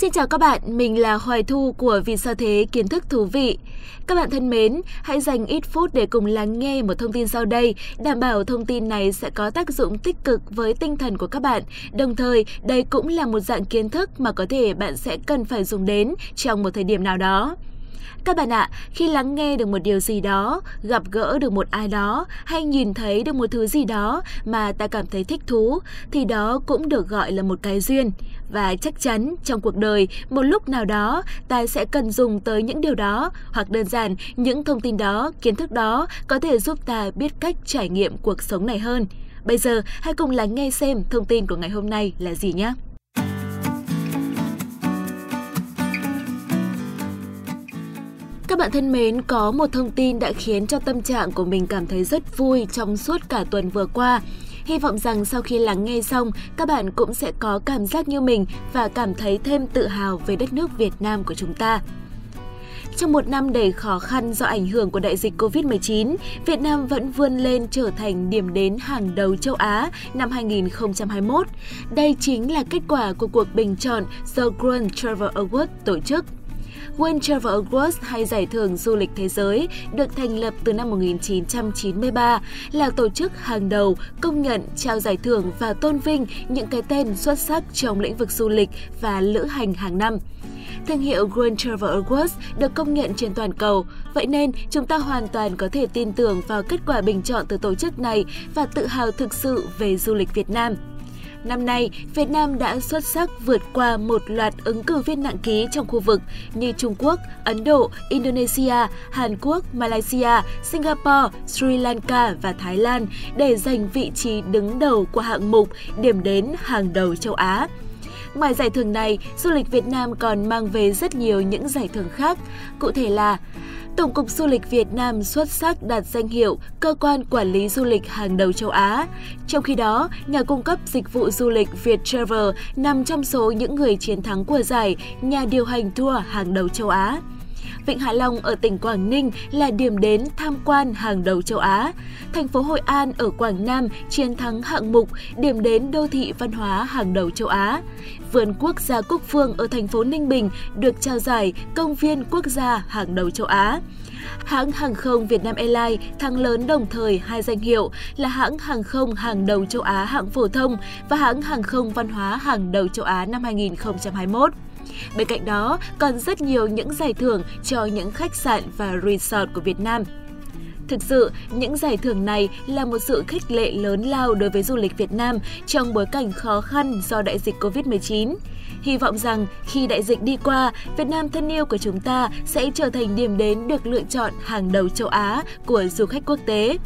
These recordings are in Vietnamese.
Xin chào các bạn, mình là Hoài Thu của Vì sao thế kiến thức thú vị. Các bạn thân mến, hãy dành ít phút để cùng lắng nghe một thông tin sau đây, đảm bảo thông tin này sẽ có tác dụng tích cực với tinh thần của các bạn. Đồng thời, đây cũng là một dạng kiến thức mà có thể bạn sẽ cần phải dùng đến trong một thời điểm nào đó. Các bạn ạ, khi lắng nghe được một điều gì đó, gặp gỡ được một ai đó hay nhìn thấy được một thứ gì đó mà ta cảm thấy thích thú thì đó cũng được gọi là một cái duyên. Và chắc chắn trong cuộc đời, một lúc nào đó ta sẽ cần dùng tới những điều đó hoặc đơn giản những thông tin đó, kiến thức đó có thể giúp ta biết cách trải nghiệm cuộc sống này hơn. Bây giờ hãy cùng lắng nghe xem thông tin của ngày hôm nay là gì nhé. Các bạn thân mến, có một thông tin đã khiến cho tâm trạng của mình cảm thấy rất vui trong suốt cả tuần vừa qua. Hy vọng rằng sau khi lắng nghe xong, các bạn cũng sẽ có cảm giác như mình và cảm thấy thêm tự hào về đất nước Việt Nam của chúng ta. Trong một năm đầy khó khăn do ảnh hưởng của đại dịch Covid-19, Việt Nam vẫn vươn lên trở thành điểm đến hàng đầu châu Á năm 2021. Đây chính là kết quả của cuộc bình chọn do Grand Travel Award tổ chức. World Travel Awards hay Giải thưởng Du lịch Thế giới được thành lập từ năm 1993, là tổ chức hàng đầu công nhận trao giải thưởng và tôn vinh những cái tên xuất sắc trong lĩnh vực du lịch và lữ hành hàng năm. Thương hiệu Grand Travel Awards được công nhận trên toàn cầu, vậy nên chúng ta hoàn toàn có thể tin tưởng vào kết quả bình chọn từ tổ chức này và tự hào thực sự về du lịch Việt Nam. Năm nay, Việt Nam đã xuất sắc vượt qua một loạt ứng cử viên nặng ký trong khu vực như Trung Quốc, Ấn Độ, Indonesia, Hàn Quốc, Malaysia, Singapore, Sri Lanka và Thái Lan để giành vị trí đứng đầu của hạng mục điểm đến hàng đầu châu Á. Ngoài giải thưởng này, du lịch Việt Nam còn mang về rất nhiều những giải thưởng khác, cụ thể là Tổng cục Du lịch Việt Nam xuất sắc đạt danh hiệu cơ quan quản lý du lịch hàng đầu châu Á. Trong khi đó, nhà cung cấp dịch vụ du lịch Viettravel nằm trong số những người chiến thắng của giải nhà điều hành tour hàng đầu châu Á. Vịnh Hạ Long ở tỉnh Quảng Ninh là điểm đến tham quan hàng đầu châu Á. Thành phố Hội An ở Quảng Nam chiến thắng hạng mục điểm đến đô thị văn hóa hàng đầu châu Á. Vườn quốc gia Cúc Phương ở thành phố Ninh Bình được trao giải công viên quốc gia hàng đầu châu Á. Hãng hàng không Việt Nam Airlines thắng lớn đồng thời hai danh hiệu là hãng hàng không hàng đầu châu Á hạng phổ thông và hãng hàng không văn hóa hàng đầu châu Á năm 2021. Bên cạnh đó, còn rất nhiều những giải thưởng cho những khách sạn và resort của Việt Nam. Thực sự, những giải thưởng này là một sự khích lệ lớn lao đối với du lịch Việt Nam trong bối cảnh khó khăn do đại dịch Covid-19. Hy vọng rằng khi đại dịch đi qua, Việt Nam thân yêu của chúng ta sẽ trở thành điểm đến được lựa chọn hàng đầu châu Á của du khách quốc tế.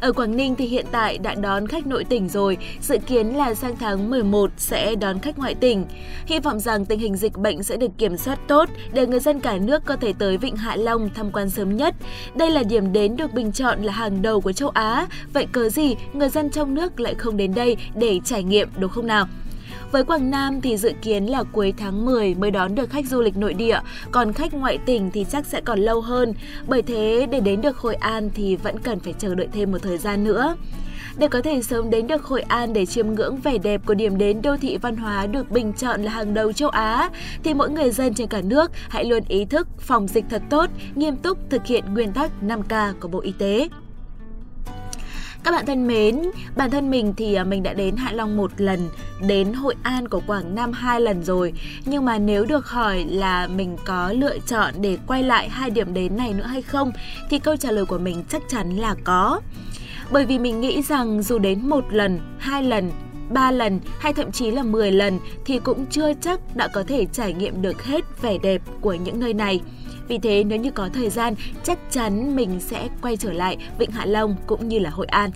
Ở Quảng Ninh thì hiện tại đã đón khách nội tỉnh rồi, dự kiến là sang tháng 11 sẽ đón khách ngoại tỉnh. Hy vọng rằng tình hình dịch bệnh sẽ được kiểm soát tốt để người dân cả nước có thể tới Vịnh Hạ Long tham quan sớm nhất. Đây là điểm đến được bình chọn là hàng đầu của châu Á, vậy cớ gì người dân trong nước lại không đến đây để trải nghiệm đúng không nào? Với Quảng Nam thì dự kiến là cuối tháng 10 mới đón được khách du lịch nội địa, còn khách ngoại tỉnh thì chắc sẽ còn lâu hơn. Bởi thế để đến được Hội An thì vẫn cần phải chờ đợi thêm một thời gian nữa. Để có thể sớm đến được Hội An để chiêm ngưỡng vẻ đẹp của điểm đến đô thị văn hóa được bình chọn là hàng đầu châu Á, thì mỗi người dân trên cả nước hãy luôn ý thức phòng dịch thật tốt, nghiêm túc thực hiện nguyên tắc 5K của Bộ Y tế. Các bạn thân mến, bản thân mình thì à, mình đã đến Hạ Long một lần, đến Hội An của Quảng Nam hai lần rồi. Nhưng mà nếu được hỏi là mình có lựa chọn để quay lại hai điểm đến này nữa hay không, thì câu trả lời của mình chắc chắn là có. Bởi vì mình nghĩ rằng dù đến một lần, hai lần, ba lần hay thậm chí là 10 lần thì cũng chưa chắc đã có thể trải nghiệm được hết vẻ đẹp của những nơi này. Vì thế nếu như có thời gian, chắc chắn mình sẽ quay trở lại Vịnh Hạ Long cũng như là Hội An.